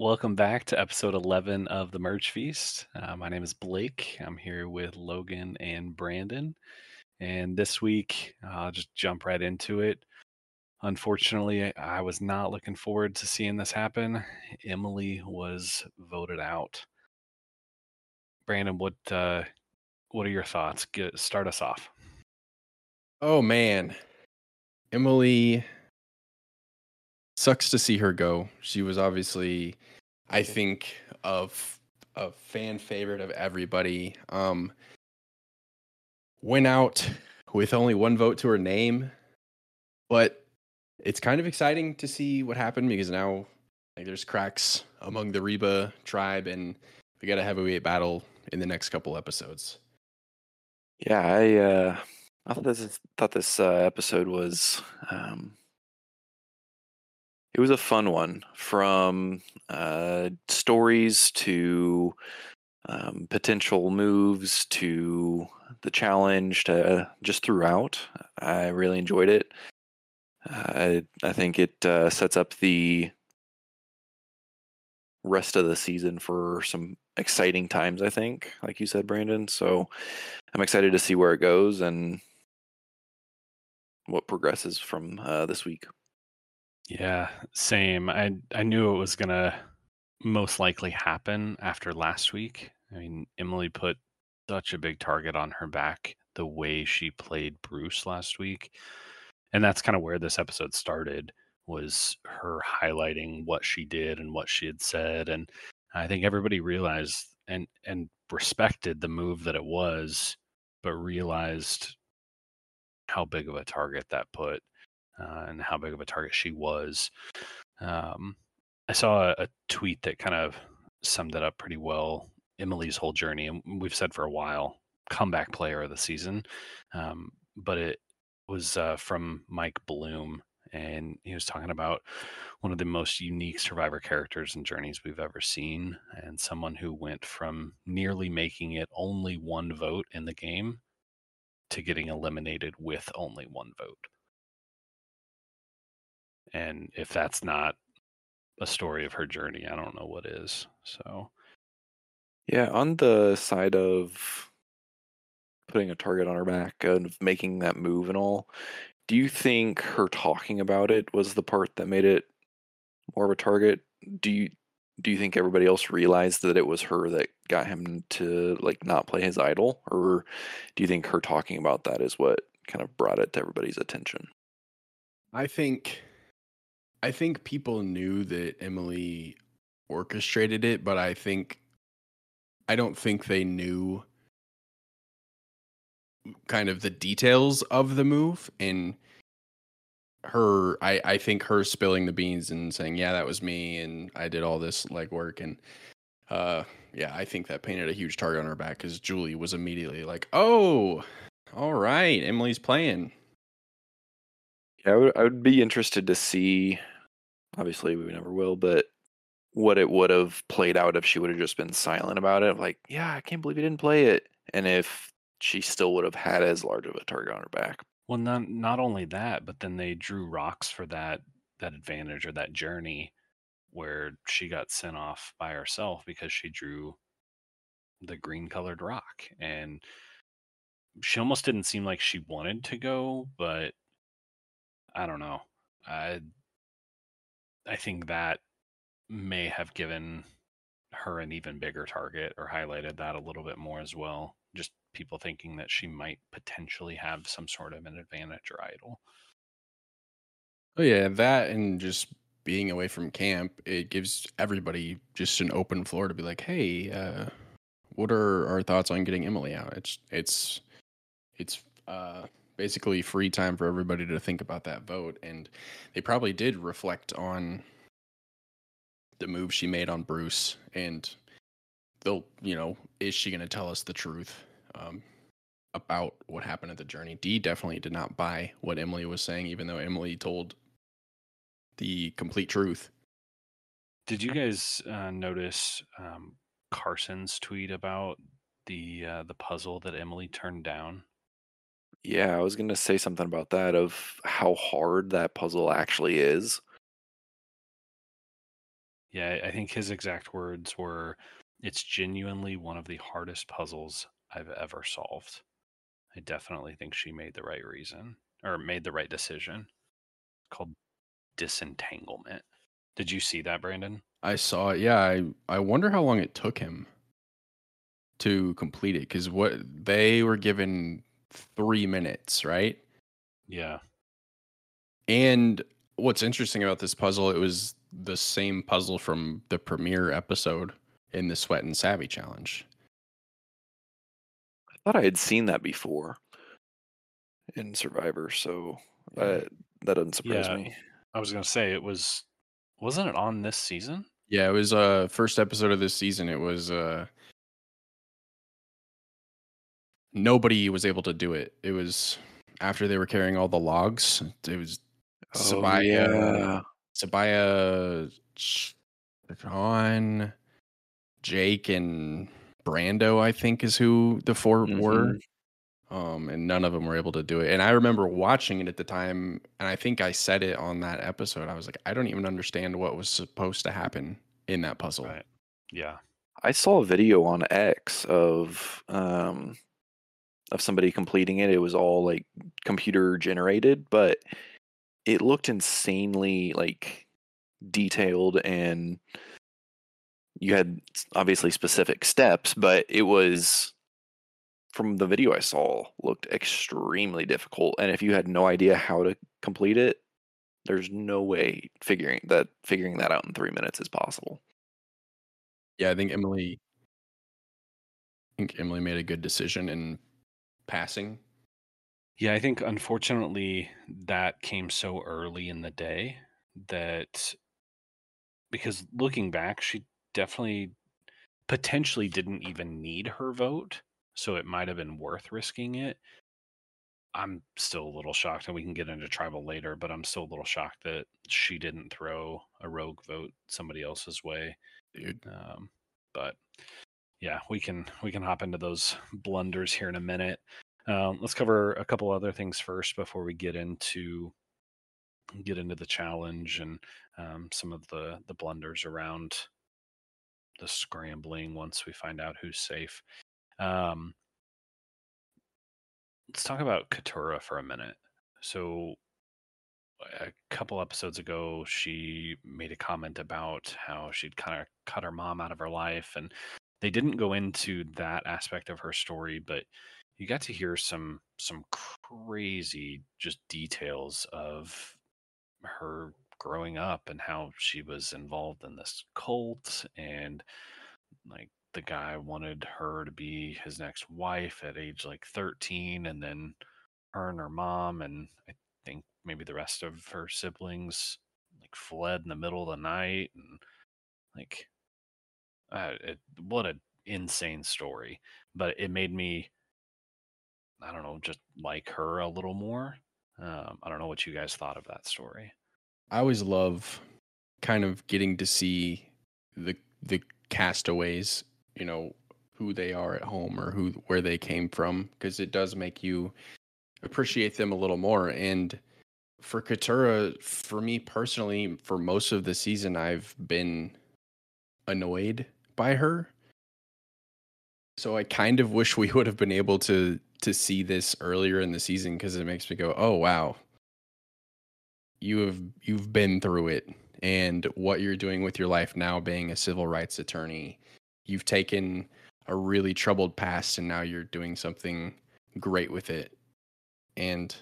Welcome back to episode 11 of the Merge Feast. Uh, my name is Blake. I'm here with Logan and Brandon. And this week, I'll just jump right into it. Unfortunately, I was not looking forward to seeing this happen. Emily was voted out. Brandon, what uh, what are your thoughts? Get, start us off. Oh man, Emily sucks to see her go. She was obviously, I think, of a fan favorite of everybody. Um, went out with only one vote to her name, but it's kind of exciting to see what happened because now like there's cracks among the Reba tribe, and we got a heavyweight battle in the next couple episodes. Yeah, I uh, I thought this thought this uh, episode was um, it was a fun one from uh, stories to um, potential moves to the challenge to just throughout. I really enjoyed it. I I think it uh, sets up the rest of the season for some exciting times. I think, like you said, Brandon. So I'm excited to see where it goes and what progresses from uh, this week. Yeah, same. I I knew it was gonna most likely happen after last week. I mean, Emily put such a big target on her back the way she played Bruce last week. And that's kind of where this episode started was her highlighting what she did and what she had said and I think everybody realized and and respected the move that it was but realized how big of a target that put uh, and how big of a target she was. Um, I saw a, a tweet that kind of summed it up pretty well. Emily's whole journey, and we've said for a while, comeback player of the season. Um, but it was uh, from Mike Bloom, and he was talking about one of the most unique survivor characters and journeys we've ever seen, and someone who went from nearly making it only one vote in the game to getting eliminated with only one vote. And if that's not a story of her journey, I don't know what is. So, yeah, on the side of putting a target on her back and making that move and all, do you think her talking about it was the part that made it more of a target? Do you do you think everybody else realized that it was her that got him to like not play his idol or do you think her talking about that is what kind of brought it to everybody's attention? I think I think people knew that Emily orchestrated it, but I think I don't think they knew kind of the details of the move and her I, I think her spilling the beans and saying yeah that was me and i did all this legwork. And uh yeah i think that painted a huge target on her back because julie was immediately like oh all right emily's playing. Yeah I would, I would be interested to see obviously we never will but what it would have played out if she would have just been silent about it like yeah i can't believe you didn't play it and if she still would have had as large of a target on her back. Well, not not only that, but then they drew rocks for that that advantage or that journey where she got sent off by herself because she drew the green colored rock and she almost didn't seem like she wanted to go but i don't know. I i think that may have given her an even bigger target or highlighted that a little bit more as well just people thinking that she might potentially have some sort of an advantage or idol. Oh yeah, that and just being away from camp, it gives everybody just an open floor to be like, "Hey, uh, what are our thoughts on getting Emily out?" It's it's it's uh, basically free time for everybody to think about that vote, and they probably did reflect on the move she made on Bruce, and they'll, you know, is she going to tell us the truth? um, about what happened at the journey. D definitely did not buy what Emily was saying, even though Emily told the complete truth. Did you guys uh, notice um, Carson's tweet about the uh, the puzzle that Emily turned down? Yeah, I was going to say something about that of how hard that puzzle actually is. Yeah, I think his exact words were, "It's genuinely one of the hardest puzzles I've ever solved." I definitely think she made the right reason or made the right decision. Called disentanglement. Did you see that, Brandon? I saw it. Yeah, I I wonder how long it took him to complete it because what they were given three minutes, right? Yeah. And what's interesting about this puzzle, it was the same puzzle from the premiere episode in the Sweat and Savvy challenge. I thought I had seen that before in Survivor, so that that doesn't surprise Yeah. me. I was gonna say it was wasn't it on this season? Yeah, it was uh first episode of this season. It was uh nobody was able to do it. It was after they were carrying all the logs. It was Oh Sabiyah, yeah, Sabiyah, John, Jake, and Brando. I think is who the 4 were. Mhm. Um, and none of them were able to do it. And I remember watching it at the time, and I think I said it on that episode. I was like, I don't even understand what was supposed to happen in that puzzle. Right. Yeah. I saw a video on X of um of somebody completing it. It was all like computer generated, but it looked insanely like detailed and you had obviously specific steps, but it was from the video I saw looked extremely difficult. And if you had no idea how to complete it, there's no way figuring that figuring that out in three minutes is possible. Yeah, I think Emily. I think Emily made a good decision in passing. Yeah, I think unfortunately that came so early in the day that because looking back, she definitely potentially didn't even need her vote, so it might have been worth risking it. I'm still a little shocked, and we can get into tribal later, but I'm still a little shocked that she didn't throw a rogue vote somebody else's way. Dude. Um, but yeah, we can we can hop into those blunders here in a minute. Um, let's cover a couple other things first before we get into get into the challenge and um, some of the the blunders around the scrambling once we find out who's safe. Um, let's talk about Katurah for a minute. So a couple episodes ago, she made a comment about how she'd kind of cut her mom out of her life, and they didn't go into that aspect of her story, but you got to hear some some crazy just details of her growing up and how she was involved in this cult and like the guy wanted her to be his next wife at age like 13 and then her and her mom and I think maybe the rest of her siblings like fled in the middle of the night and like uh, it, what an insane story but it made me i don't know just like her a little more um, i don't know what you guys thought of that story. I always love kind of getting to see the the castaways, you know, who they are at home or who where they came from because it does make you appreciate them a little more and for Katurah, for me personally, for most of the season I've been annoyed by her. So I kind of wish we would have been able to to see this earlier in the season because it makes me go, "Oh wow, you have you've been through it. And what you're doing with your life now being a civil rights attorney you've taken a really troubled past and now you're doing something great with it. And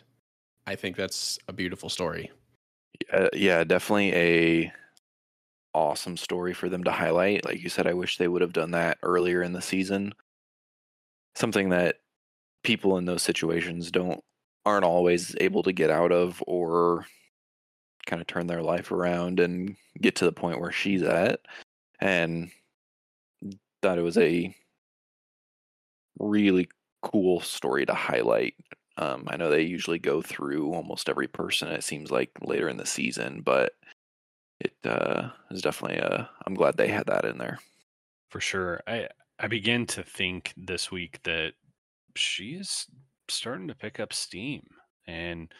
i think that's a beautiful story. Uh, yeah, definitely a awesome story for them to highlight. Like you said, I wish they would have done that earlier in the season. Something that people in those situations don't aren't always able to get out of or kind of turn their life around and get to the point where she's at. And thought it was a really cool story to highlight. Um, I know they usually go through almost every person. It seems like later in the season, but it uh, is definitely a. I'm glad they had that in there. For sure. I I began to think this week that she is starting to pick up steam and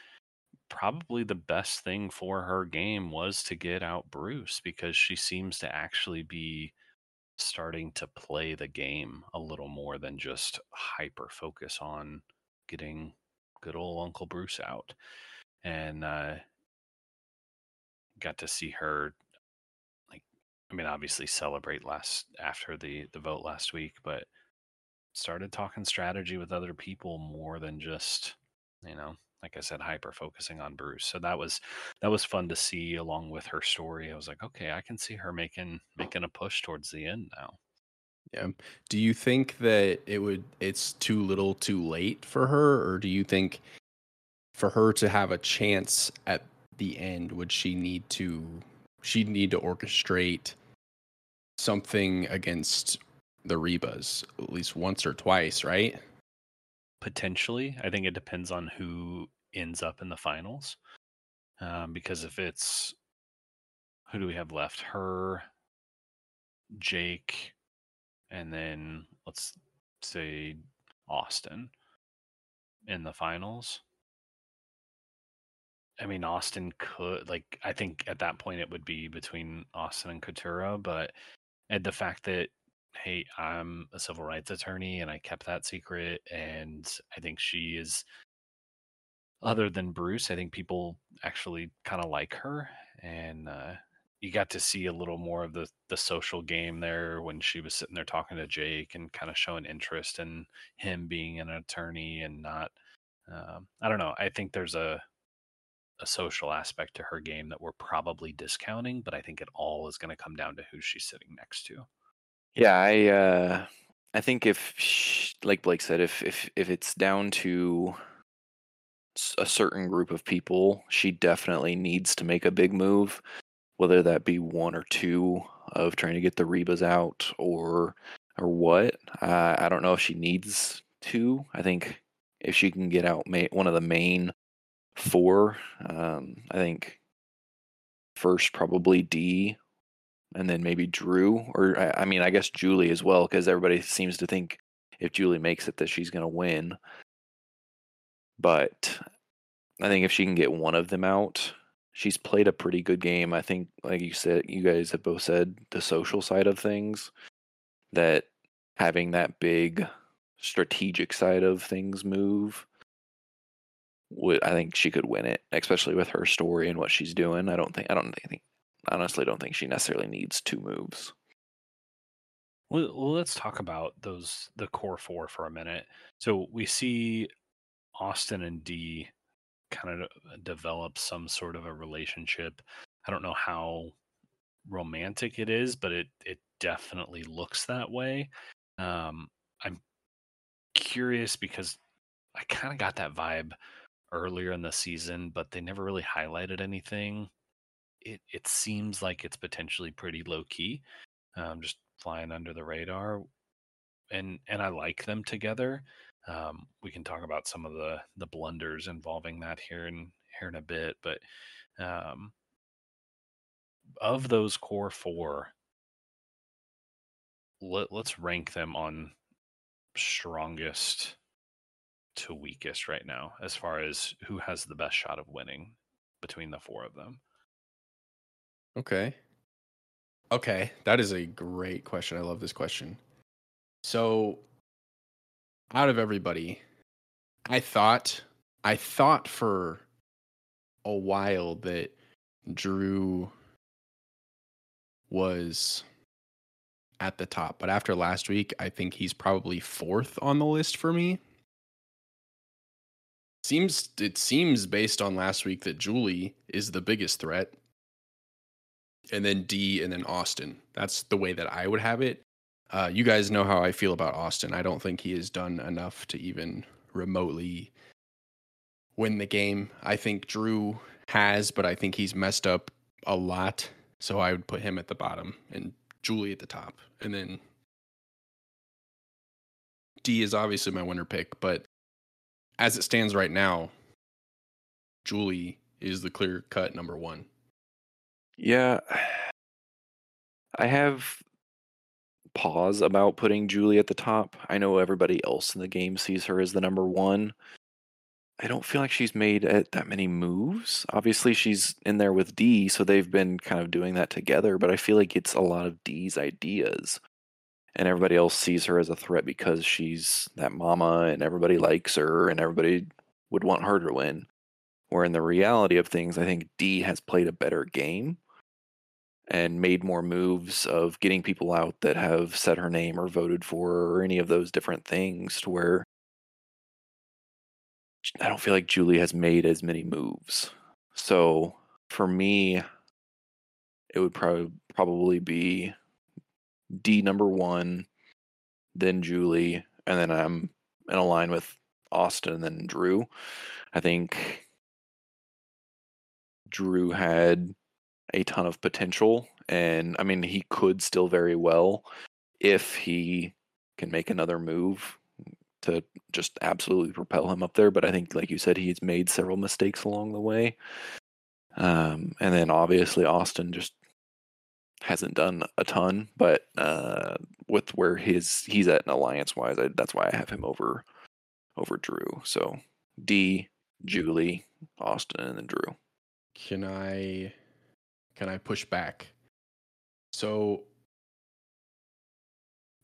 probably the best thing for her game was to get out Bruce because she seems to actually be starting to play the game a little more than just hyper focus on getting good old Uncle Bruce out. And uh, got to see her like I mean obviously celebrate last after the the vote last week, but started talking strategy with other people more than just, you know, like I said, hyper focusing on Bruce. So that was that was fun to see along with her story. I was like, okay, I can see her making making a push towards the end now. Yeah. Do you think that it would it's too little too late for her or do you think for her to have a chance at the end would she need to she'd need to orchestrate something against the Rebas at least once or twice, right? Potentially, I think it depends on who ends up in the finals. Um, because if it's who do we have left? Her, Jake, and then let's say Austin in the finals. I mean, Austin could like I think at that point it would be between Austin and Katurah, but and the fact that hey, I'm a civil rights attorney and I kept that secret, and I think she is other than Bruce, I think people actually kind of like her, and uh, you got to see a little more of the the social game there when she was sitting there talking to Jake and kind of showing interest in him being an attorney and not. Um, I don't know. I think there's a a social aspect to her game that we're probably discounting, but I think it all is going to come down to who she's sitting next to. Yeah, I uh, I think if sh like Blake said, if if if it's down to a certain group of people, she definitely needs to make a big move, whether that be one or two of trying to get the Rebas out or or what. Uh, I don't know if she needs to. I think if she can get out one of the main four. Um, I think first probably D, and then maybe Drew, or I, I mean, I guess Julie as well, because everybody seems to think if Julie makes it that she's going to win. But I think if she can get one of them out, she's played a pretty good game. I think, like you said, you guys have both said the social side of things, that having that big strategic side of things move would I think she could win it, especially with her story and what she's doing. I don't think I don't think honestly don't think she necessarily needs two moves. Well, let's talk about those the core four for a minute. So we see Austin and D kind of develop some sort of a relationship. I don't know how romantic it is, but it it definitely looks that way. Um, I'm curious because I kind of got that vibe earlier in the season, but they never really highlighted anything. It it seems like it's potentially pretty low key, um, just flying under the radar, and and I like them together. Um, we can talk about some of the the blunders involving that here in here in a bit, but um, of those core four, let, let's rank them on strongest to weakest right now as far as who has the best shot of winning between the four of them? Okay. Okay, that is a great question. I love this question. So, out of everybody, I thought I thought for a while that Drew was at the top, but after last week, I think he's probably fourth on the list for me. Seems it seems based on last week that Julie is the biggest threat. And then D and then Austin. That's the way that I would have it. Uh, you guys know how I feel about Austin. I don't think he has done enough to even remotely win the game. I think Drew has, but I think he's messed up a lot. So I would put him at the bottom and Julie at the top. And then D is obviously my winner pick, but as it stands right now, Julie is the clear cut number one. Yeah. I have pause about putting Julie at the top. I know everybody else in the game sees her as the number one. I don't feel like she's made uh, that many moves. Obviously, she's in there with D, so they've been kind of doing that together. But I feel like it's a lot of D's ideas, and everybody else sees her as a threat because she's that mama, and everybody likes her, and everybody would want her to win. Where in the reality of things, I think D has played a better game and made more moves of getting people out that have said her name or voted for her or any of those different things to where I don't feel like Julie has made as many moves. So for me, it would probably probably be D number one, then Julie, and then I'm in a line with Austin and then Drew. I think Drew had a ton of potential, and I mean he could still very well if he can make another move to just absolutely propel him up there. But I think, like you said, he's made several mistakes along the way. Um, and then obviously Austin just hasn't done a ton, but uh, with where his he's at in alliance wise, that's why I have him over over Drew. So D, Julie, Austin, and then Drew. Can I can I push back? So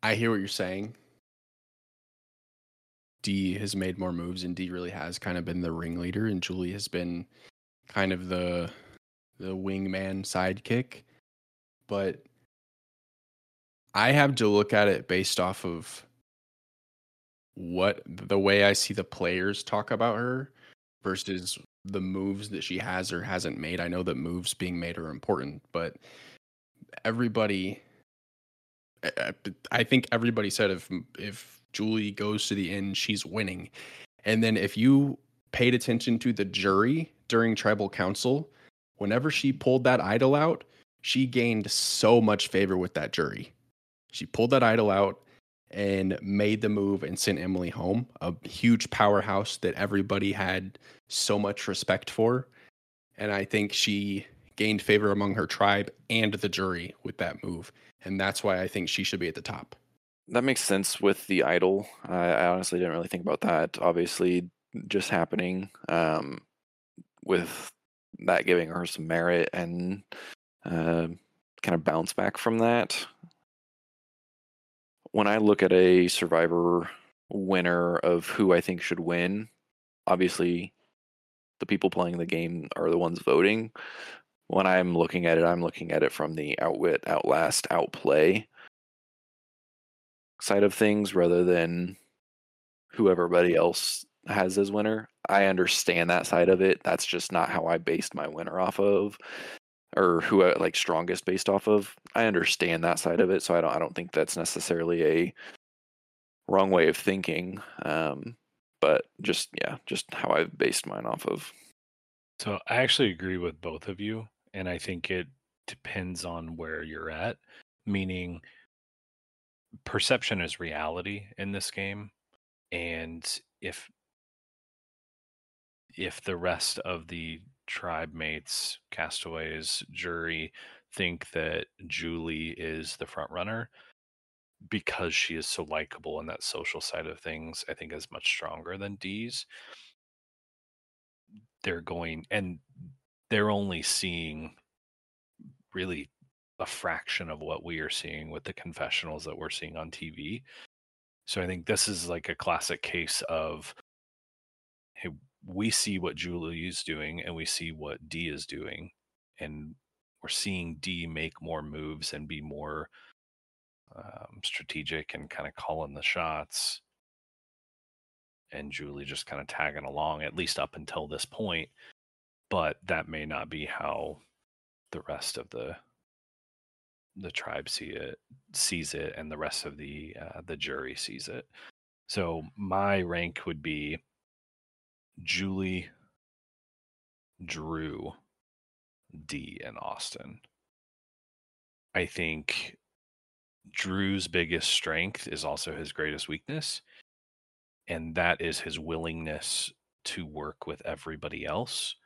I hear what you're saying. D has made more moves, and D really has kind of been the ringleader, and Julie has been kind of the the wingman sidekick. But I have to look at it based off of what the way I see the players talk about her versus the moves that she has or hasn't made. I know that moves being made are important, but everybody I think everybody said if if Julie goes to the end, she's winning. And then if you paid attention to the jury during tribal council, whenever she pulled that idol out, she gained so much favor with that jury. She pulled that idol out and made the move and sent Emily home, a huge powerhouse that everybody had so much respect for. And I think she gained favor among her tribe and the jury with that move. And that's why I think she should be at the top. That makes sense with the idol. I, honestly didn't really think about that. Obviously, just happening um, with that giving her some merit and uh, kind of bounce back from that. When I look at a survivor winner of who I think should win, obviously the people playing the game are the ones voting. When I'm looking at it, I'm looking at it from the outwit, outlast, outplay side of things rather than who everybody else has as winner. I understand that side of it. That's just not how I based my winner off of or who I like strongest based off of. I understand that side of it, so I don't I don't think that's necessarily a wrong way of thinking. Um, but just yeah, just how I've based mine off of. So I actually agree with both of you, and I think it depends on where you're at. Meaning, perception is reality in this game and if if the rest of the tribe mates castaways jury think that julie is the front runner because she is so likable and that social side of things i think is much stronger than d's they're going and they're only seeing really a fraction of what we are seeing with the confessionals that we're seeing on TV. So I think this is like a classic case of hey, we see what Julie is doing and we see what D is doing, and we're seeing D make more moves and be more um, strategic and kind of calling the shots. And Julie just kind of tagging along, at least up until this point. But that may not be how the rest of the the tribe see it sees it and the rest of the uh, the jury sees it so my rank would be julie drew d and austin i think drew's biggest strength is also his greatest weakness and that is his willingness to work with everybody else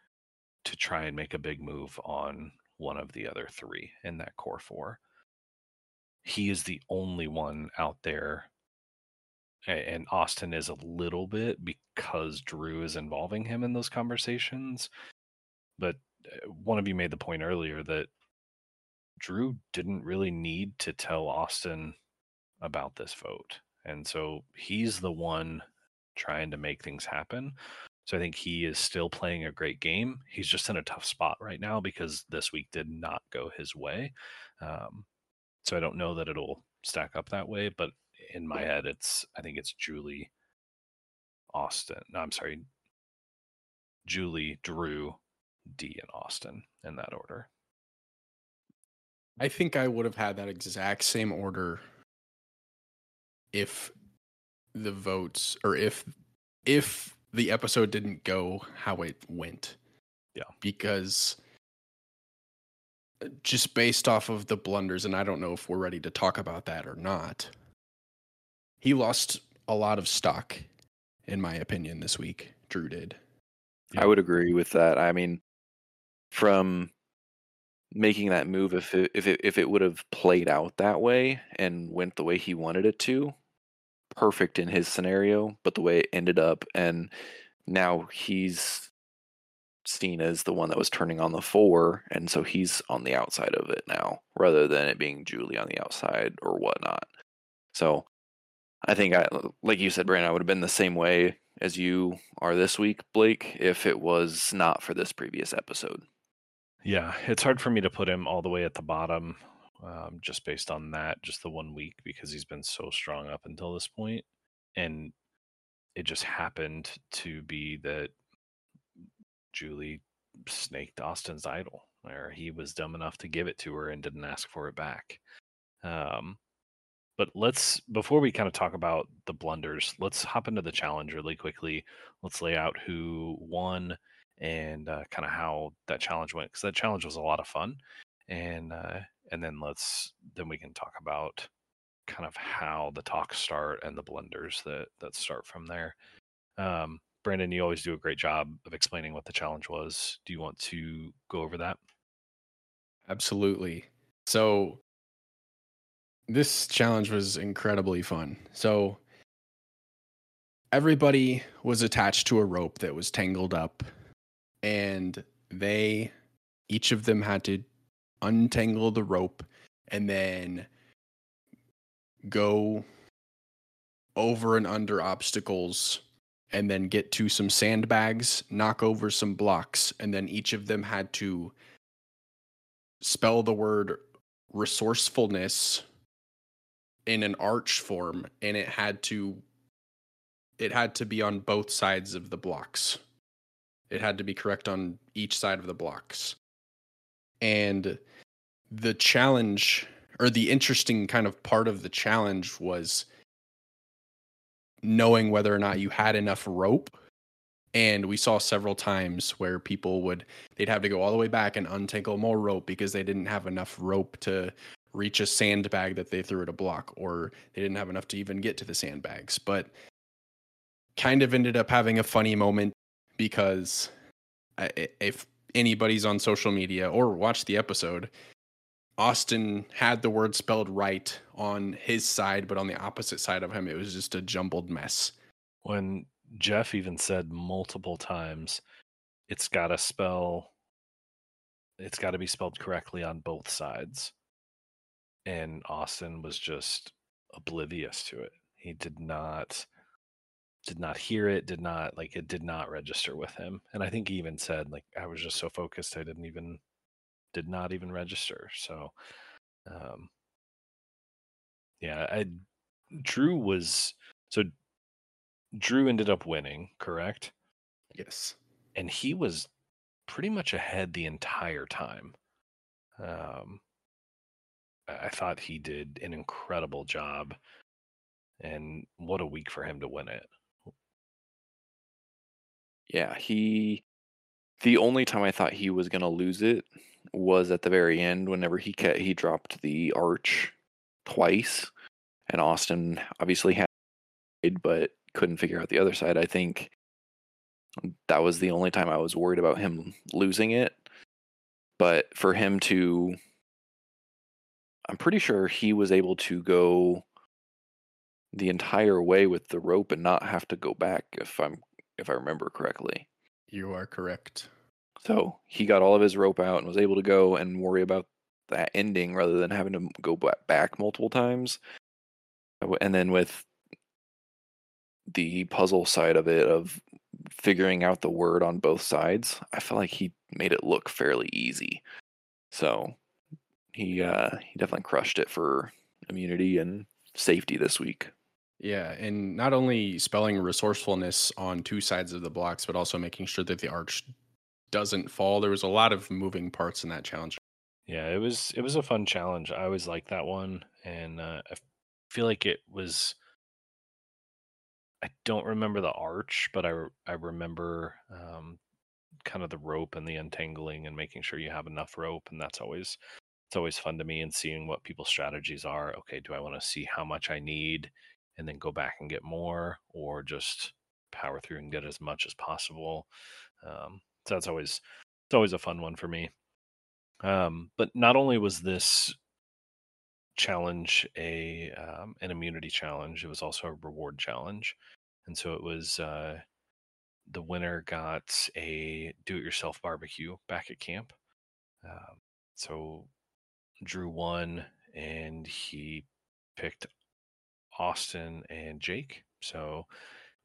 to try and make a big move on one of the other three in that core four. He is the only one out there and Austin is a little bit because Drew is involving him in those conversations. But uh, one of you made the point earlier that Drew didn't really need to tell Austin about this vote. And so he's the one trying to make things happen. So I think he is still playing a great game. He's just in a tough spot right now because this week did not go his way. Um, so I don't know that it'll stack up that way, but in my head, it's I think it's Julie, Austin. No, I'm sorry, Julie, Drew, D, and Austin in that order. I think I would have had that exact same order if the votes or if if the episode didn't go how it went. Yeah. Because uh, just based off of the blunders and I don't know if we're ready to talk about that or not. He lost a lot of stock in my opinion this week. Drew did. I would agree with that. I mean, from making that move, if it, if it, if it would have played out that way and went the way he wanted it to, perfect in his scenario. But the way it ended up, and now he's seen as the one that was turning on the four, and so he's on the outside of it now, rather than it being Julie on the outside or whatnot. So, I think I, like you said, Brandon, I would have been the same way as you are this week, Blake, if it was not for this previous episode. Yeah, it's hard for me to put him all the way at the bottom, um, just based on that, just the one week, because he's been so strong up until this point, and it just happened to be that Julie snaked Austin's idol, or he was dumb enough to give it to her and didn't ask for it back. Um, but let's before we kind of talk about the blunders, let's hop into the challenge really quickly. Let's lay out who won and uh, kind of how that challenge went because that challenge was a lot of fun and uh, and then let's then we can talk about kind of how the talks start and the blunders that that start from there um, brandon you always do a great job of explaining what the challenge was do you want to go over that Absolutely. So this challenge was incredibly fun. So everybody was attached to a rope that was tangled up and they each of them had to untangle the rope and then go over and under obstacles and then get to some sandbags, knock over some blocks, and then each of them had to spell the word resourcefulness in an arch form and it had to it had to be on both sides of the blocks. It had to be correct on each side of the blocks. And the challenge or the interesting kind of part of the challenge was knowing whether or not you had enough rope. And we saw several times where people would they'd have to go all the way back and untangle more rope because they didn't have enough rope to reach a sandbag that they threw at a block or they didn't have enough to even get to the sandbags. But kind of ended up having a funny moment because if anybody's on social media or watched the episode austin had the word spelled right on his side but on the opposite side of him it was just a jumbled mess. When jeff even said multiple times it's got to spell it's got to be spelled correctly on both sides and austin was just oblivious to it. He did not did not hear it did not like it did not register with him. And i think he even said like i was just so focused i didn't even did not even register. So um yeah i drew was so drew ended up winning correct? Yes. And he was pretty much ahead the entire time. Um, I thought he did an incredible job, and what a week for him to win it. Yeah, he. The only time I thought he was gonna lose it was at the very end, whenever he ca- he dropped the arch twice, and Austin obviously had, but couldn't figure out the other side. I think that was the only time I was worried about him losing it. But for him to, I'm pretty sure he was able to go the entire way with the rope and not have to go back if I'm if I remember correctly. You are correct. So he got all of his rope out and was able to go and worry about that ending rather than having to go back multiple times. And then with the puzzle side of it of figuring out the word on both sides, I felt like he made it look fairly easy. So he uh he definitely crushed it for immunity and safety this week. Yeah, and not only spelling resourcefulness on two sides of the blocks, but also making sure that the arch doesn't fall. There was a lot of moving parts in that challenge. Yeah, it was it was a fun challenge. I always liked that one, and uh, I feel like it was. I don't remember the arch, but I I remember um, kind of the rope and the untangling and making sure you have enough rope, and that's always it's always fun to me and seeing what people's strategies are. Okay, do I want to see how much I need and then go back and get more, or just power through and get as much as possible? Um, so that's always it's always a fun one for me. Um, but not only was this challenge a um, an immunity challenge, it was also a reward challenge, and so it was uh, the winner got a do-it-yourself barbecue back at camp. Um, so Drew won, and he picked Austin and Jake. So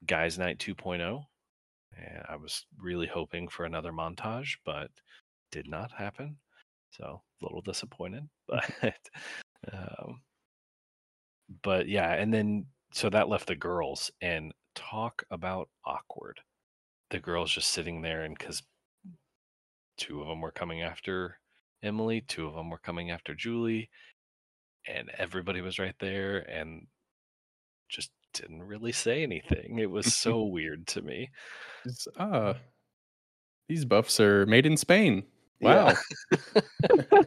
guys night 2.0 and i was really hoping for another montage but did not happen so a little disappointed, but um, but yeah, and then so that left the girls and talk about awkward. The girls just sitting there and because two of them were coming after Emily, two of them were coming after Julie, and everybody was right there and just didn't really say anything. It was so weird to me. It's, uh, these buffs are made in Spain. Wow. Yeah.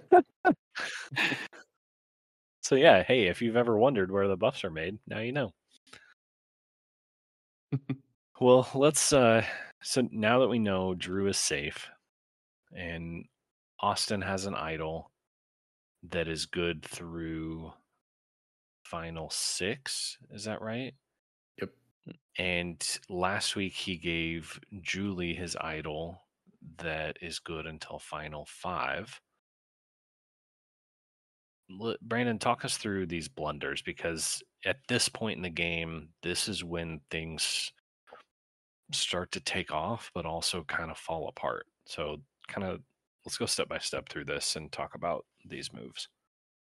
so yeah, hey, if you've ever wondered where the buffs are made, now you know. well, let's uh so now that we know Drew is safe and Austin has an idol that is good through final 6, is that right? Yep. And last week he gave Julie his idol that is good until final five. Brandon, talk us through these blunders because at this point in the game, this is when things start to take off, but also kind of fall apart. So, kind of let's go step by step through this and talk about these moves.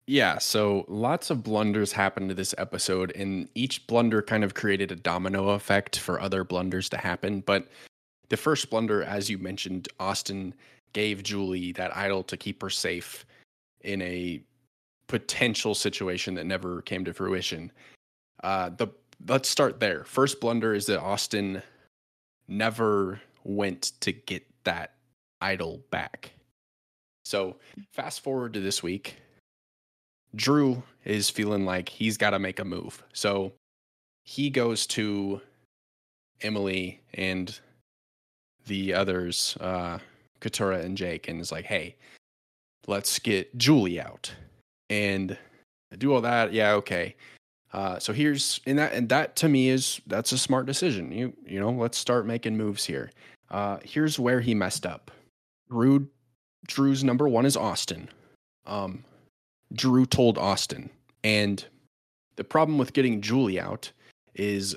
Yeah, so lots of blunders happened to this episode, and each blunder kind of created a domino effect for other blunders to happen. But the first blunder, as you mentioned, Austin gave Julie that idol to keep her safe in a potential situation that never came to fruition. Uh, the let's start there. First blunder is that Austin never went to get that idol back. So fast forward to this week. Drew is feeling like he's got to make a move. So he goes to Emily and the others, uh, Katurah and Jake, and is like, hey, let's get Julie out. And do all that. Yeah, okay. Uh, so here's and that and that to me is that's a smart decision. You you know, let's start making moves here. Uh, here's where he messed up. Drew Drew's number one is Austin. Um, Drew told Austin, and the problem with getting Julie out is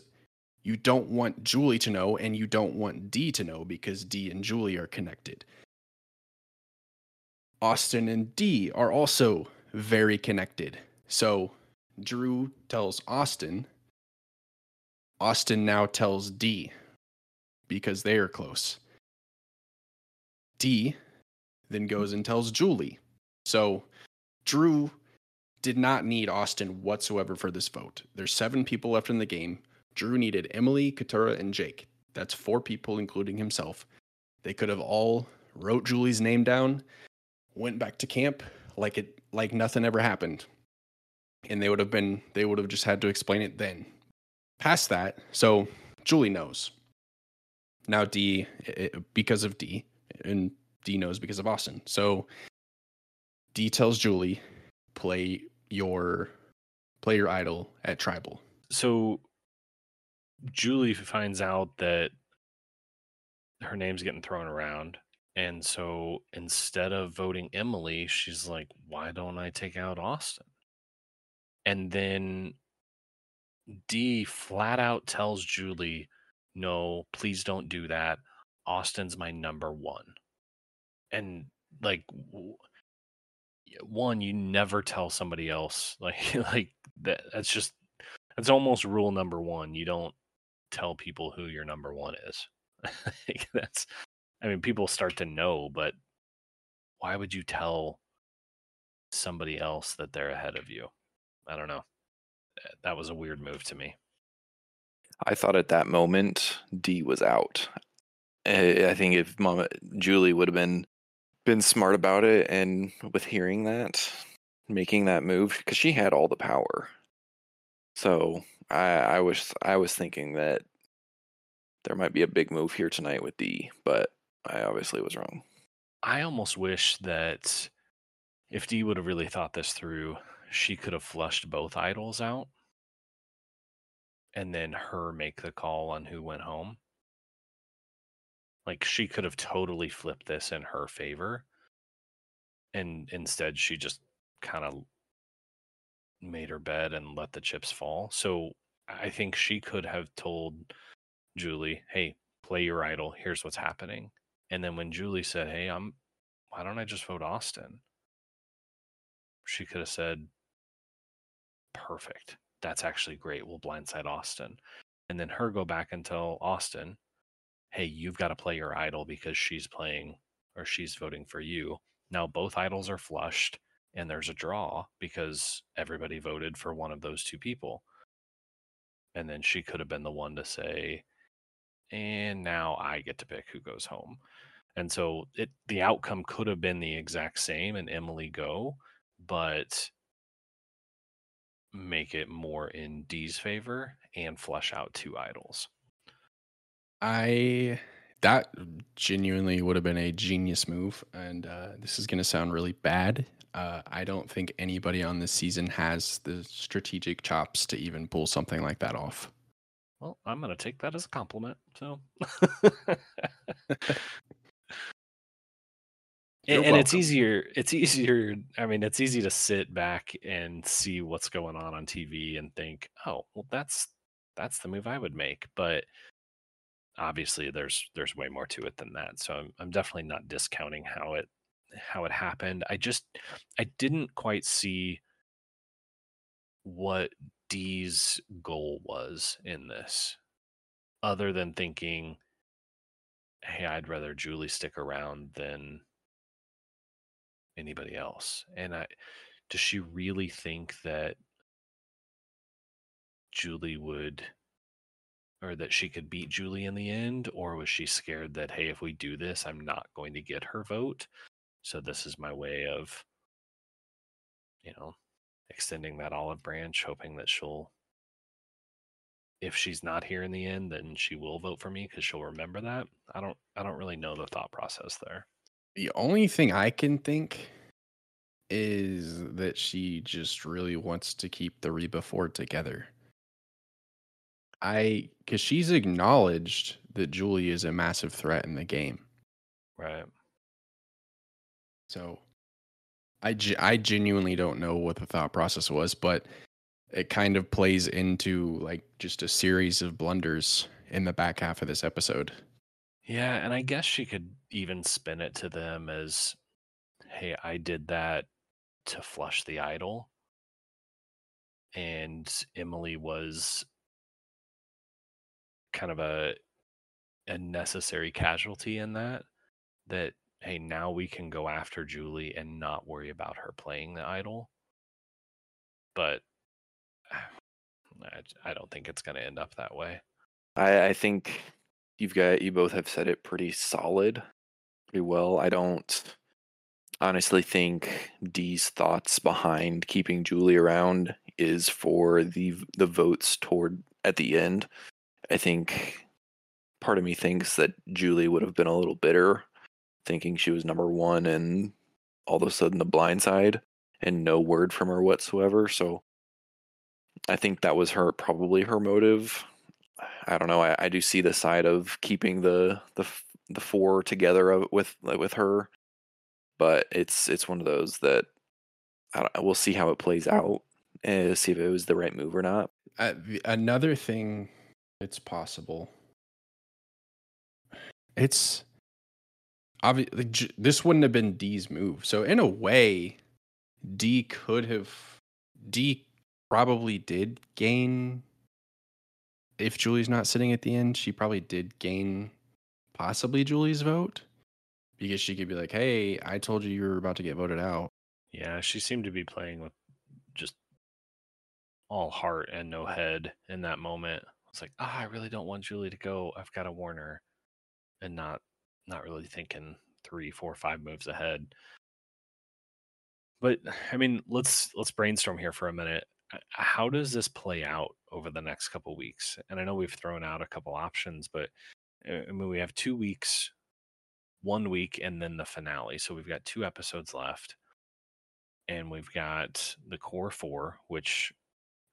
you don't want Julie to know and you don't want D to know because D and Julie are connected. Austin and D are also very connected. So Drew tells Austin. Austin now tells D because they are close. D then goes and tells Julie. So Drew did not need Austin whatsoever for this vote. There's seven people left in the game. Drew needed Emily, Katurah, and Jake. That's four people, including himself. They could have all wrote Julie's name down, went back to camp like it like nothing ever happened. And they would have been they would have just had to explain it then. Past that, so Julie knows. Now D it, because of D and D knows because of Austin. So D tells Julie, play your play your idol at tribal. so Julie finds out that her name's getting thrown around. And so instead of voting Emily, she's like, why don't I take out Austin? And then D flat out tells Julie, no, please don't do that. Austin's my number one. And like, one, you never tell somebody else like like that. That's just that's almost rule number one. You don't tell people who your number one is. that's I mean, people start to know, but why would you tell somebody else that they're ahead of you? I don't know. Eh, that was a weird move to me. I thought at that moment D was out. Eh, I think if Mama Julie would have been been smart about it and with hearing that, making that move because she had all the power. So I, I was I was thinking that there might be a big move here tonight with D, but I obviously was wrong. I almost wish that if D would have really thought this through, she could have flushed both idols out and then her make the call on who went home. Like she could have totally flipped this in her favor. And instead she just kind of made her bed and let the chips fall. So I think she could have told Julie, "Hey, play your idol. Here's what's happening." And then when Julie said, "Hey, I'm why don't I just vote Austin?" She could have said, "Perfect. That's actually great. We'll blindside Austin." And then her go back and tell Austin, "Hey, you've got to play your idol because she's playing or she's voting for you." Now both idols are flushed and there's a draw because everybody voted for one of those two people. And then she could have been the one to say, and now I get to pick who goes home. And so it the outcome could have been the exact same and Emily go, but make it more in D's favor and flush out two idols. I that genuinely would have been a genius move, and uh, this is going to sound really bad. Uh, I don't think anybody on this season has the strategic chops to even pull something like that off. Well, I'm going to take that as a compliment. So, and, and it's easier. It's easier. I mean, it's easy to sit back and see what's going on on TV and think, "Oh, well, that's that's the move I would make." But obviously, there's there's way more to it than that. So I'm I'm definitely not discounting how it how it happened. I just I didn't quite see what D's goal was in this, other than thinking, "Hey, I'd rather Julie stick around than anybody else." And I, does she really think that Julie would, or that she could beat Julie in the end, or was she scared that, "Hey, if we do this, I'm not going to get her vote, so this is my way of, you know, extending that olive branch, hoping that she'll, if she's not here in the end, then she will vote for me because she'll remember that. I don't, I don't really know the thought process there. The only thing I can think is that she just really wants to keep the Reba Four together. I, because she's acknowledged that Julie is a massive threat in the game. Right. So I, I genuinely don't know what the thought process was, but it kind of plays into like just a series of blunders in the back half of this episode. Yeah, and I guess she could even spin it to them as, "Hey, I did that to flush the idol." And Emily was kind of a a necessary casualty in that that hey, now we can go after Julie and not worry about her playing the idol. But I, I don't think it's going to end up that way. I, I think you've got you both have said it pretty solid, pretty well. I don't honestly think D's thoughts behind keeping Julie around is for the the votes toward at the end. I think part of me thinks that Julie would have been a little bitter thinking she was number one and all of a sudden the blind side and no word from her whatsoever. So I think that was her probably her motive. I don't know. I, I do see the side of keeping the the the four together with with her, but it's it's one of those that we'll see how it plays out and see if it was the right move or not. Uh, another thing, it's possible. It's obviously this wouldn't have been D's move. So in a way, D could have D probably did gain if Julie's not sitting at the end, she probably did gain possibly Julie's vote because she could be like, "Hey, I told you you were about to get voted out." Yeah, she seemed to be playing with just all heart and no head in that moment. It's like, ah, I really don't want Julie to go. I've got to warn her, and not not really thinking three, four, five moves ahead. But I mean, let's let's brainstorm here for a minute. How does this play out over the next couple weeks? And I know we've thrown out a couple options, but uh, I mean, we have two weeks, one week, and then the finale. So we've got two episodes left, and we've got the core four, which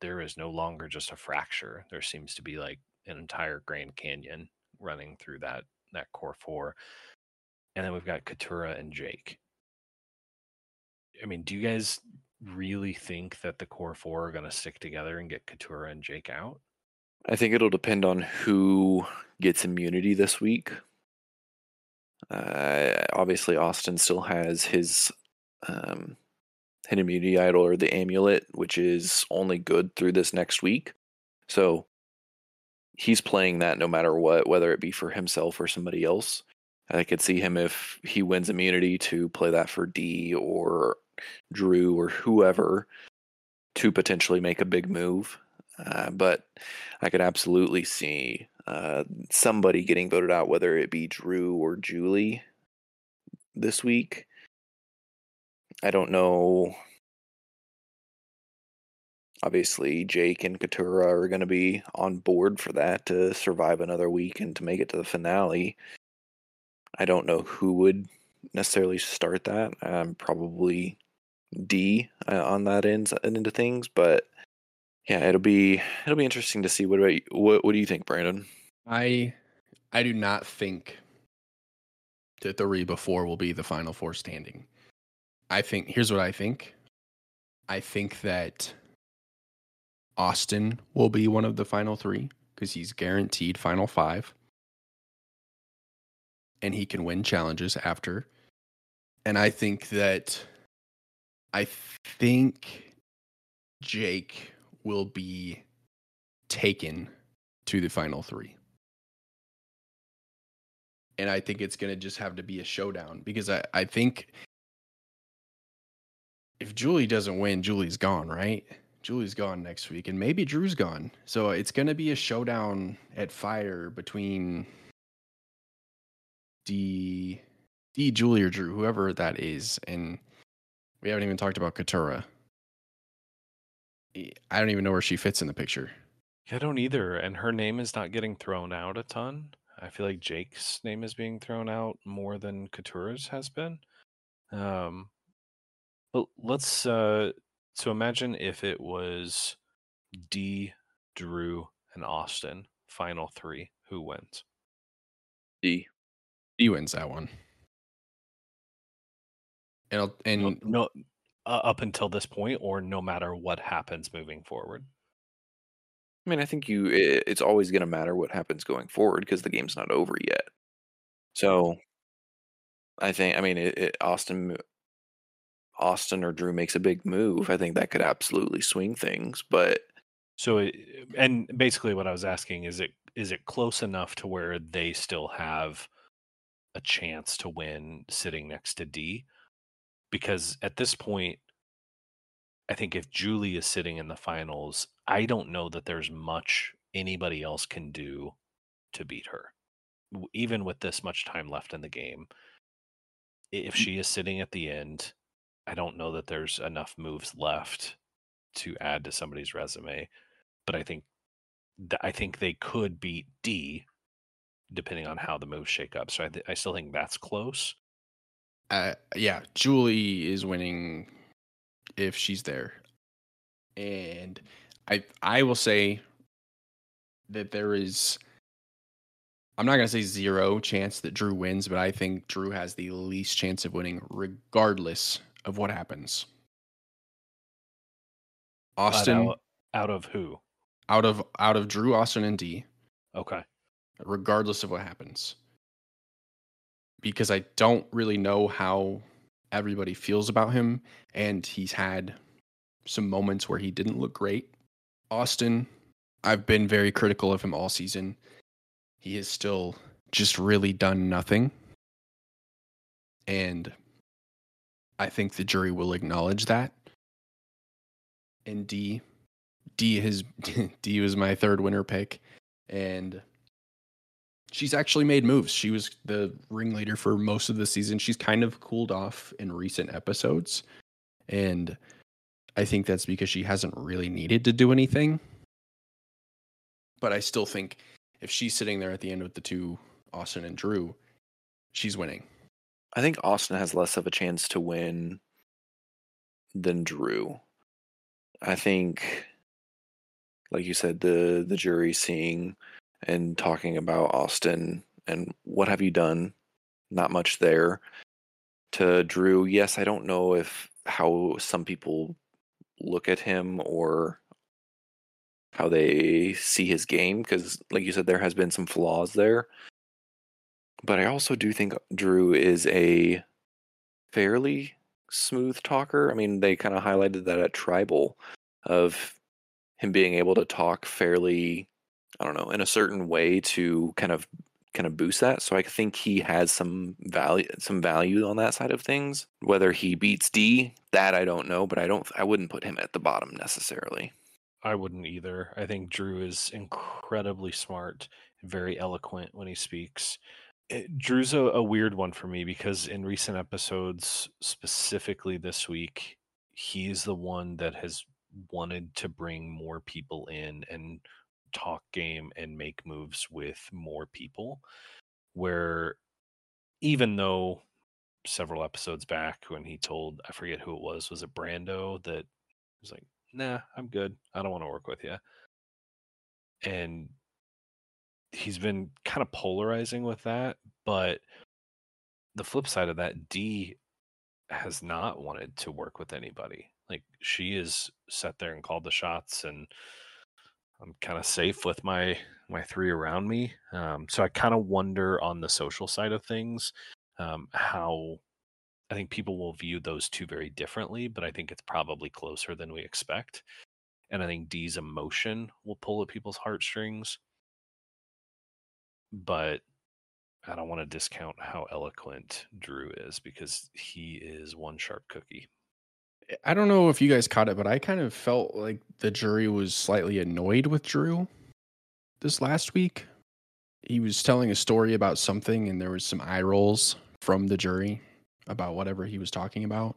there is no longer just a fracture. There seems to be like an entire Grand Canyon running through that that core four. And then we've got Katurah and Jake. I mean, do you guys really think that the core four are going to stick together and get Katurah and Jake out? I think it'll depend on who gets immunity this week. Uh, obviously, Austin still has his um, hidden immunity idol or the amulet, which is only good through this next week. So he's playing that no matter what, whether it be for himself or somebody else. I could see him if he wins immunity to play that for D or Drew or whoever to potentially make a big move. Uh, but I could absolutely see uh, somebody getting voted out, whether it be Drew or Julie this week. I don't know. Obviously, Jake and Katurah are going to be on board for that to survive another week and to make it to the finale. I don't know who would necessarily start that. Um, probably D uh, on that end into things, but yeah, it'll be it'll be interesting to see. What about you? what what do you think, Brandon? I I do not think that the Reba Four will be the final four standing. I think here's what I think. I think that Austin will be one of the final three because he's guaranteed final five. And he can win challenges after. And I think that I think Jake will be taken to the final three. And I think it's going to just have to be a showdown because I, I think if Julie doesn't win, Julie's gone, right? Julie's gone next week, and maybe Drew's gone. So it's going to be a showdown at fire between D, D, Julie, or Drew, whoever that is. And we haven't even talked about Katurah. I don't even know where she fits in the picture. I don't either. And her name is not getting thrown out a ton. I feel like Jake's name is being thrown out more than Katurah's has been. Um, but let's uh, so imagine if it was D, Drew, and Austin, final three. Who wins? D. D wins that one. And and no, no uh, up until this point, or no matter what happens moving forward. I mean, I think you it's always going to matter what happens going forward because the game's not over yet. So, I think I mean it, it, Austin Austin or Drew makes a big move, I think that could absolutely swing things. But so, it, and basically, what I was asking is it is it close enough to where they still have a chance to win sitting next to D? Because at this point, I think if Julie is sitting in the finals, I don't know that there's much anybody else can do to beat her, even with this much time left in the game. If she is sitting at the end, I don't know that there's enough moves left to add to somebody's resume, but I think th- I think they could beat D depending on how the moves shake up. So I, th- I still think that's close. Uh, yeah, Julie is winning if she's there, and I I will say that there is I'm not gonna say zero chance that Drew wins, but I think Drew has the least chance of winning regardless of what happens. Austin out, out of who? out of out of Drew, Austin, and D, Okay. regardless of what happens. Because I don't really know how everybody feels about him, and he's had some moments where he didn't look great. Austin, I've been very critical of him all season. He has still just really done nothing. And I think the jury will acknowledge that. And D, D has D was my third winner pick, and she's actually made moves. She was the ringleader for most of the season. She's kind of cooled off in recent episodes, and I think that's because she hasn't really needed to do anything. But I still think if she's sitting there at the end with the two Austin and Drew, she's winning. I think Austin has less of a chance to win than Drew. I think, like you said, the the jury seeing and talking about Austin and what have you done? Not much there. To Drew, yes, I don't know if how some people look at him or how they see his game because, like you said, there has been some flaws there. But I also do think Drew is a fairly smooth talker. I mean, they kind of highlighted that at Tribal of him being able to talk fairly, I don't know, in a certain way to kind of kind of boost that. So I think he has some value some value on that side of things. Whether he beats D, that I don't know, but I don't I wouldn't put him at the bottom necessarily. I wouldn't either. I think Drew is incredibly smart, very eloquent when he speaks. It, Drew's a, a weird one for me because in recent episodes, specifically this week, he's the one that has wanted to bring more people in and talk game and make moves with more people. Where even though several episodes back when he told I forget who it was, was it Brando that was like, nah, I'm good. I don't want to work with you. And he's been kind of polarizing with that, but the flip side of that, D has not wanted to work with anybody. Like she is sat there and called the shots and I'm kind of safe with my my three around me. Um, so I kind of wonder on the social side of things um, how I think people will view those two very differently, but I think it's probably closer than we expect. And I think D's emotion will pull at people's heartstrings. But I don't want to discount how eloquent Drew is because he is one sharp cookie. I don't know if you guys caught it, but I kind of felt like the jury was slightly annoyed with Drew this last week. He was telling a story about something, and there was some eye rolls from the jury about whatever he was talking about.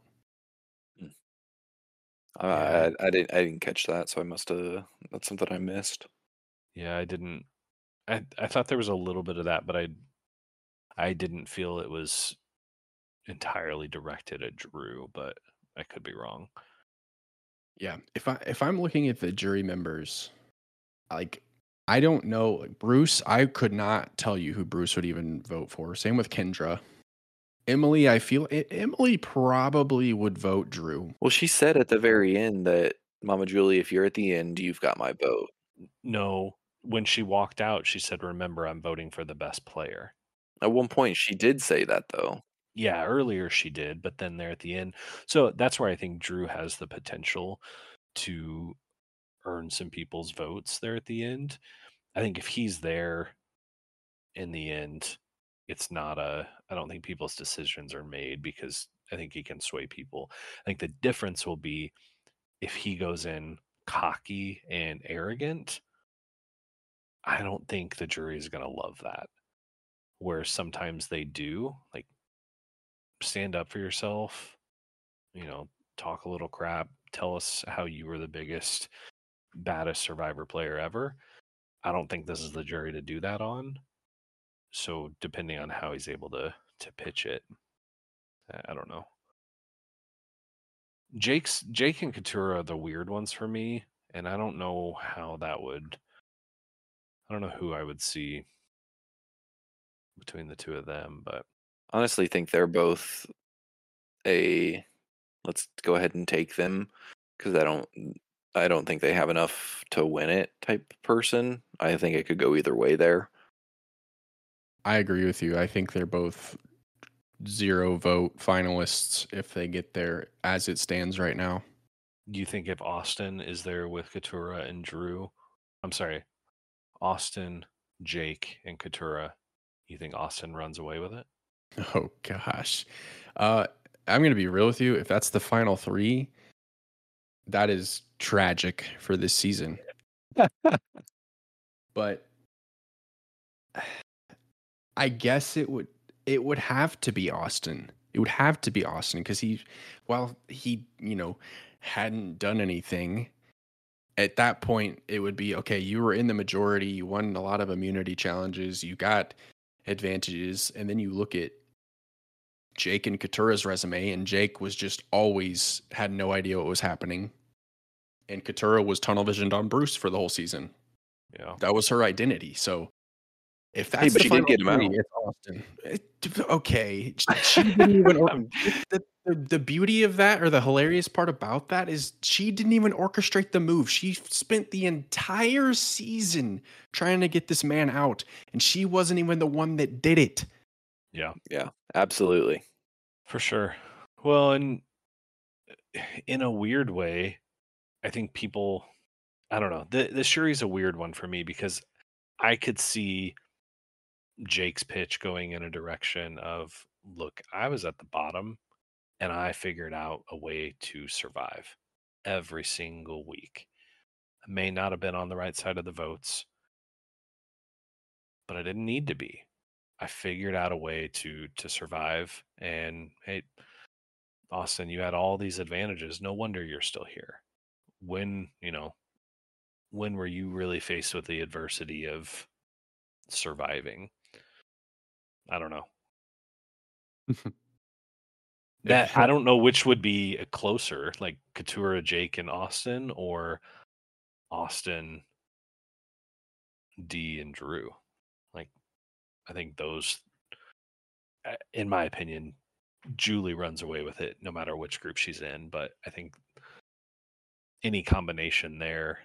Uh, I, I didn't I didn't catch that, so I must have that's something I missed. Yeah, I didn't. I I thought there was a little bit of that, but I I didn't feel it was entirely directed at Drew, but I could be wrong. Yeah, if I if I'm looking at the jury members, like I don't know like Bruce. I could not tell you who Bruce would even vote for. Same with Kendra. Emily, I feel Emily probably would vote Drew. Well, she said at the very end that Mama Julie, if you're at the end, you've got my vote. No, when she walked out, she said, "Remember, I'm voting for the best player." At one point, she did say that though. Yeah, earlier she did, but then there at the end. So that's where I think Drew has the potential to earn some people's votes there at the end. I think if he's there in the end, it's not a I don't think people's decisions are made because I think he can sway people. I think the difference will be if he goes in cocky and arrogant. I don't think the jury is going to love that. Where sometimes they do, like stand up for yourself, you know, talk a little crap, tell us how you were the biggest, baddest survivor player ever. I don't think this is the jury to do that on. So depending on how he's able to to pitch it, I- don't know. Jake's Jake and Katurah are the weird ones for me, and I don't know how that would. I don't know who I would see between the two of them, but honestly think they're both a let's go ahead and take them because I don't I don't think they have enough to win it type person. I think it could go either way there. I agree with you. I think they're both zero vote finalists if they get there as it stands right now. Do you think if Austin is there with Katurah and Drew, I'm sorry, Austin, Jake, and Katurah, you think Austin runs away with it? Oh gosh. Uh I'm going to be real with you. If that's the final 3, that is tragic for this season. but I guess it would it would have to be Austin. It would have to be Austin because he, while he, you know, hadn't done anything, at that point it would be okay. You were in the majority. You won a lot of immunity challenges. You got advantages, and then you look at Jake and Katurah's resume, and Jake was just always had no idea what was happening, and Katurah was tunnel visioned on Bruce for the whole season. Yeah, that was her identity. So if that's hey, but the she did get him three, out. It's Austin. It, okay, she didn't even. the, the, the beauty of that, or the hilarious part about that, is she didn't even orchestrate the move. She spent the entire season trying to get this man out, and she wasn't even the one that did it. Yeah, yeah, absolutely, for sure. Well, and eh, in a weird way, I think people. I don't know. The the Shuri's a weird one for me because I could see Jake's pitch going in a direction of look, I was at the bottom and I figured out a way to survive every single week. I may not have been on the right side of the votes, but I didn't need to be. I figured out a way to to survive and hey Austin, you had all these advantages. No wonder you're still here. When, you know, when were you really faced with the adversity of surviving? I don't know. that I don't know which would be a closer, like Katurah, Jake, and Austin, or Austin, D, and Drew. Like, I think those, uh, in my opinion, Julie runs away with it no matter which group she's in. But I think any combination there,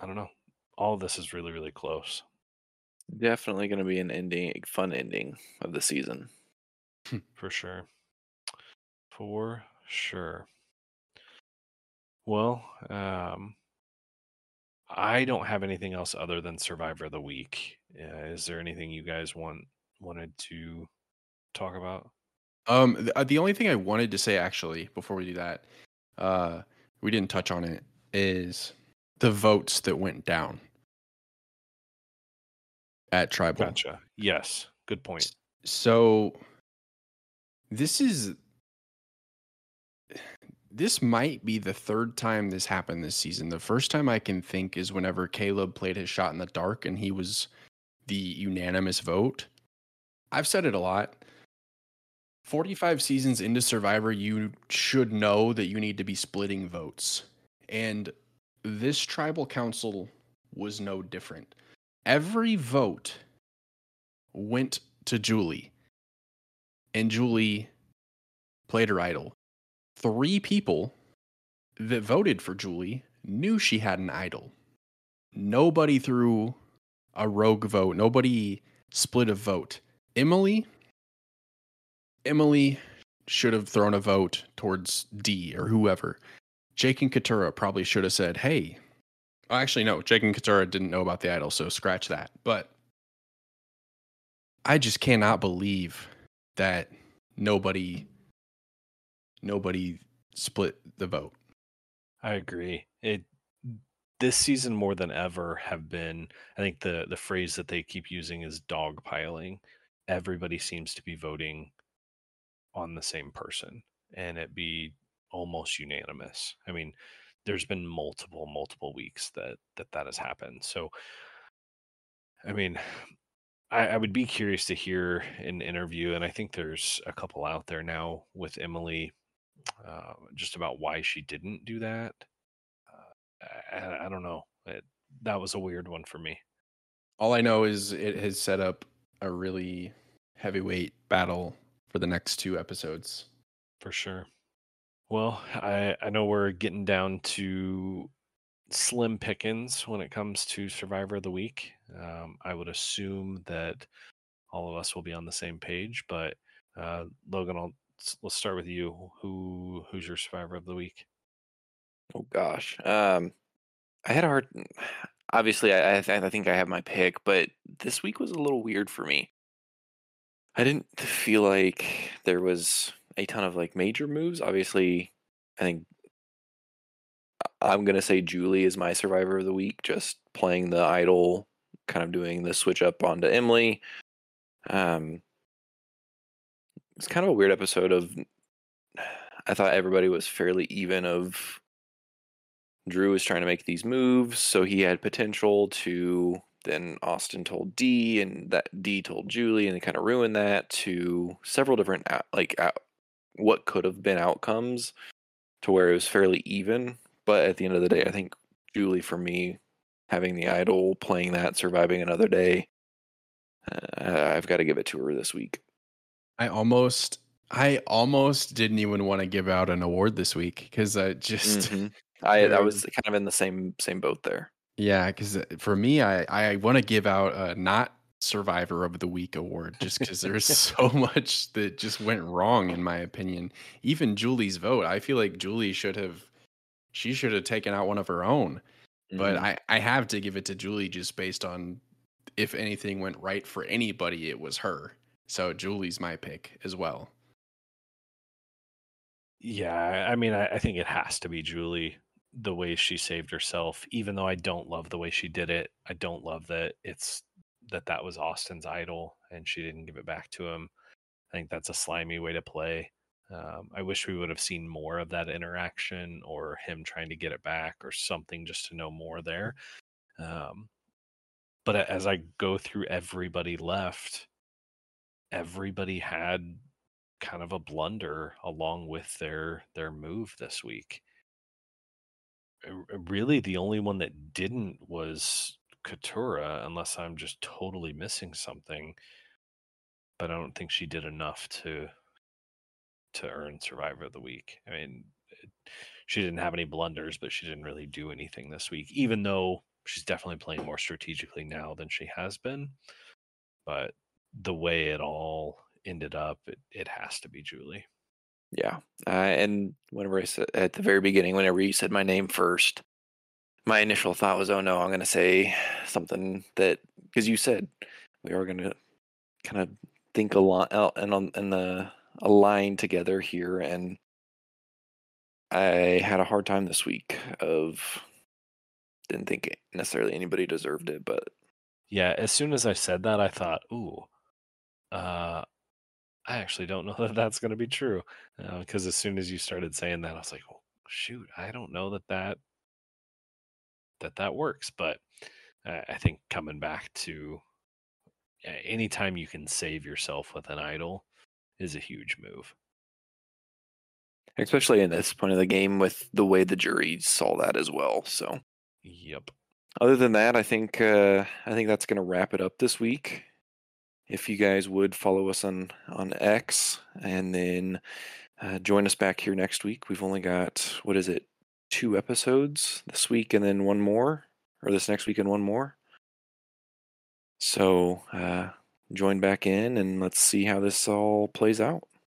I don't know. All of this is really, really close. Definitely going to be an ending, fun ending of the season. For sure. For sure. Well, um, I don't have anything else other than Survivor of the Week. Uh, is there anything you guys want wanted to talk about? Um, the, uh, the only thing I wanted to say actually before we do that, uh, we didn't touch on it, is the votes that went down at tribal. Gotcha. Yes. Good point. So this is this might be the third time this happened this season. The first time I can think is whenever Kaleb played his shot in the dark and he was the unanimous vote. I've said it a lot. 45 seasons into Survivor, you should know that you need to be splitting votes. And this tribal council was no different. Every vote went to Julie, and Julie played her idol. Three people that voted for Julie knew she had an idol. Nobody threw a rogue vote. Nobody split a vote. Emily, Emily should have thrown a vote towards D or whoever. Jake and Katurah probably should have said, "Hey, Oh, actually, no. Jake and Katurah didn't know about the idol, so scratch that. But I just cannot believe that nobody nobody split the vote. I agree. It this season more than ever have been I think the the phrase that they keep using is dogpiling. Everybody seems to be voting on the same person and it be almost unanimous. I mean, there's been multiple multiple weeks that that that has happened so i mean I, I, would be curious to hear an interview and i think there's a couple out there now with emily uh, just about why she didn't do that uh, I, I don't know. It, that was a weird one for me. All I know is it has set up a really heavyweight battle for the next two episodes. For sure. Well, I I know we're getting down to slim pickings when it comes to Survivor of the Week. Um, I would assume that all of us will be on the same page, but uh, Logan, I'll let's start with you. Who who's your Survivor of the Week? Oh gosh, um, I had a hard. Obviously, I I, th- I think I have my pick, but this week was a little weird for me. I didn't feel like there was a ton of like major moves. Obviously, I think I'm gonna say Julie is my survivor of the week, just playing the idol, kind of doing the switch up onto Emily. Um, it's kind of a weird episode of. I thought everybody was fairly even. Of Drew was trying to make these moves, so he had potential to. Then Austin told D, and that D told Julie, and they kind of ruined that to several different like what could have been outcomes to where it was fairly even. But at the end of the day, I think Julie, for me, having the idol, playing that, surviving another day, uh, I've got to give it to her this week. I almost, I almost didn't even want to give out an award this week because I just, mm-hmm. I, I was kind of in the same same boat there. Yeah, because uh, for me, I I want to give out a not survivor of the week award just because there's so much that just went wrong in my opinion. Even Julie's vote, I feel like Julie should have, she should have taken out one of her own. Mm-hmm. But I I have to give it to Julie just based on if anything went right for anybody, it was her. So Julie's my pick as well. Yeah, I mean, I, I, think it has to be Julie. The way she saved herself, even though I don't love the way she did it, I don't love that it's that that was Austin's idol and she didn't give it back to him. I think that's a slimy way to play. Um, I wish we would have seen more of that interaction or him trying to get it back or something just to know more there. Um, but as I go through everybody left, everybody had kind of a blunder along with their their move this week. Really, the only one that didn't was Katurah, unless I'm just totally missing something. But I don't think she did enough to to earn Survivor of the Week. I mean, it, she didn't have any blunders, but she didn't really do anything this week, even though she's definitely playing more strategically now than she has been. But the way it all ended up, it, it has to be Julie. Yeah. Uh, and whenever I said at the very beginning, whenever you said my name first, my initial thought was, oh no, I'm going to say something that, because you said we are going to kind of think a lot out and on and the align together here. And I had a hard time this week of didn't think necessarily anybody deserved it, but yeah, as soon as I said that, I thought, ooh, uh, I actually don't know that that's going to be true. Because uh, as soon as you started saying that, I was like, oh, shoot, I don't know that that that that works. But uh, I think coming back to anytime you can save yourself with an idol is a huge move. Especially in this point of the game with the way the jury saw that as well. So Yep. Other than that, I think uh, I think that's going to wrap it up this week. If you guys would follow us on on X and then uh, join us back here next week. We've only got what is it, two episodes this week and then one more, or this next week and one more. So uh, join back in and let's see how this all plays out.